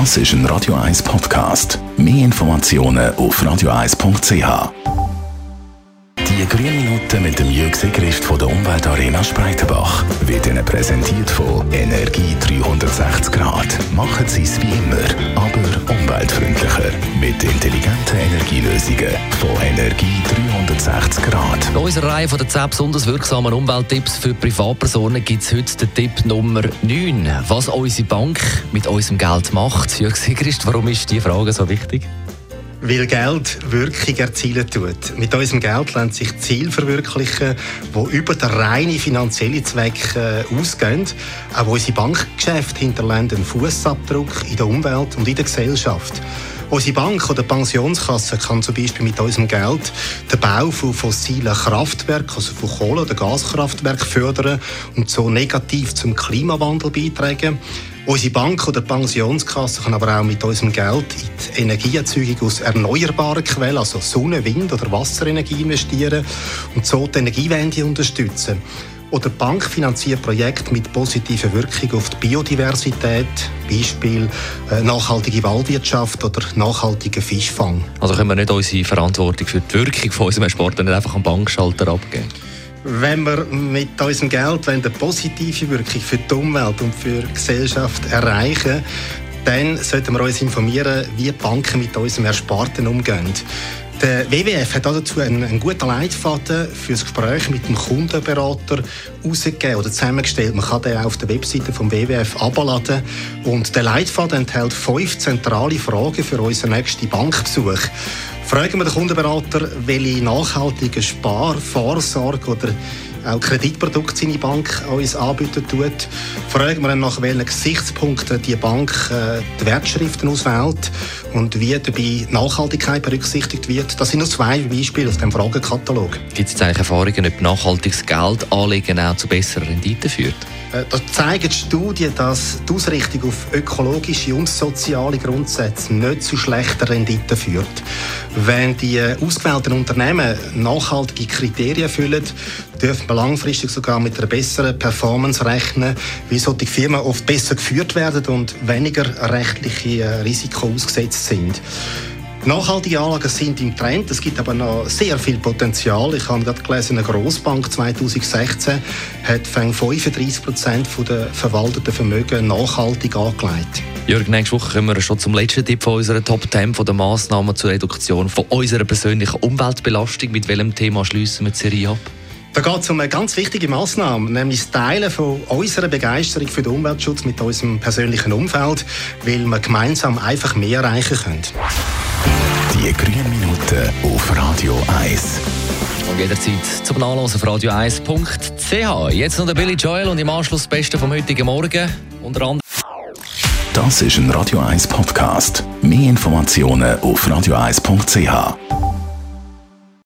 Das ist ein Radio 1 Podcast. Mehr Informationen auf radio1.ch. Die grünen Minuten mit dem Jürg Sigrist von der Umweltarena Spreitenbach wird Ihnen präsentiert von Energie 360 Grad. Machen Sie es wie immer, aber umweltfreundlicher. Mit Energielösungen von Energie 360 Grad. In unserer Reihe von den 10 besonders wirksamen Umwelttipps für Privatpersonen gibt es heute den Tipp Nummer 9. Was unsere Bank mit unserem Geld macht. Jörg Sigrist, warum ist diese Frage so wichtig? Weil Geld Wirkung erzielen tut. Mit unserem Geld lassen sich Ziele verwirklichen, die über den reinen finanziellen Zweck äh, ausgehen. Auch unsere Bankgeschäfte hinterlassen einen Fußabdruck in der Umwelt und in der Gesellschaft. Unsere Bank oder Pensionskasse kann zum Beispiel mit unserem Geld den Bau von fossilen Kraftwerken, also von Kohle- oder Gaskraftwerken fördern und so negativ zum Klimawandel beitragen. Unsere Bank oder Pensionskasse kann aber auch mit unserem Geld in die Energieerzeugung aus erneuerbaren Quellen, also Sonne, Wind oder Wasserenergie investieren und so die Energiewende unterstützen. Oder die Bank finanziert Projekte mit positiver Wirkung auf die Biodiversität, Beispiel äh, nachhaltige Waldwirtschaft oder nachhaltiger Fischfang. Also können wir nicht unsere Verantwortung für die Wirkung von unserem Sport nicht einfach am Bankschalter abgeben? wenn wir mit unserem Geld eine positive Wirkung für die Umwelt und für die Gesellschaft erreichen, dann sollten wir uns informieren, wie Banken mit unserem Ersparten umgehen. Der WWF hat dazu einen, einen guten Leitfaden für das Gespräch mit dem Kundenberater herausgegeben oder zusammengestellt. Man kann den auf der Webseite vom WWF abladen. Und der Leitfaden enthält fünf zentrale Fragen für unseren nächsten Bankbesuch. Fragen wir den Kundenberater, welche nachhaltige Spar-, Vorsorge oder auch Kreditprodukte seine Bank uns anbieten tut. Fragen wir nach welchen Gesichtspunkten die Bank äh, die Wertschriften auswählt und wie dabei Nachhaltigkeit berücksichtigt wird. Das sind nur zwei Beispiele aus dem Fragenkatalog. Gibt es eigentlich Erfahrungen, ob nachhaltiges Geld anlegen auch zu besseren Renditen führt? Äh, da zeigen Studien, dass die Ausrichtung auf ökologische und soziale Grundsätze nicht zu schlechten Renditen führt. Wenn die ausgewählten Unternehmen nachhaltige Kriterien erfüllen, dürfen wir langfristig sogar mit einer besseren Performance rechnen, wie solche Firmen oft besser geführt werden und weniger rechtliche äh, Risiken ausgesetzt sind. Nachhaltige Anlagen sind im Trend. Es gibt aber noch sehr viel Potenzial. Ich habe gerade gelesen, eine Grossbank 2016 hat 35 Prozent der verwalteten Vermögen nachhaltig angelegt. Jürgen, nächste Woche kommen wir schon zum letzten Tipp von unserer Top 10 von der Massnahmen zur Reduktion von unserer persönlichen Umweltbelastung. Mit welchem Thema schließen wir die Serie ab? Da geht es um eine ganz wichtige Massnahme, nämlich das Teilen von unserer Begeisterung für den Umweltschutz mit unserem persönlichen Umfeld, weil wir gemeinsam einfach mehr erreichen können. Die grünen Minuten auf Radio 1. Und jederzeit zum Nachlesen auf radio1.ch. Jetzt noch der Billy Joel und im Anschluss das Beste vom heutigen Morgen. Unter anderem. Das ist ein Radio 1 Podcast. Mehr Informationen auf radio1.ch.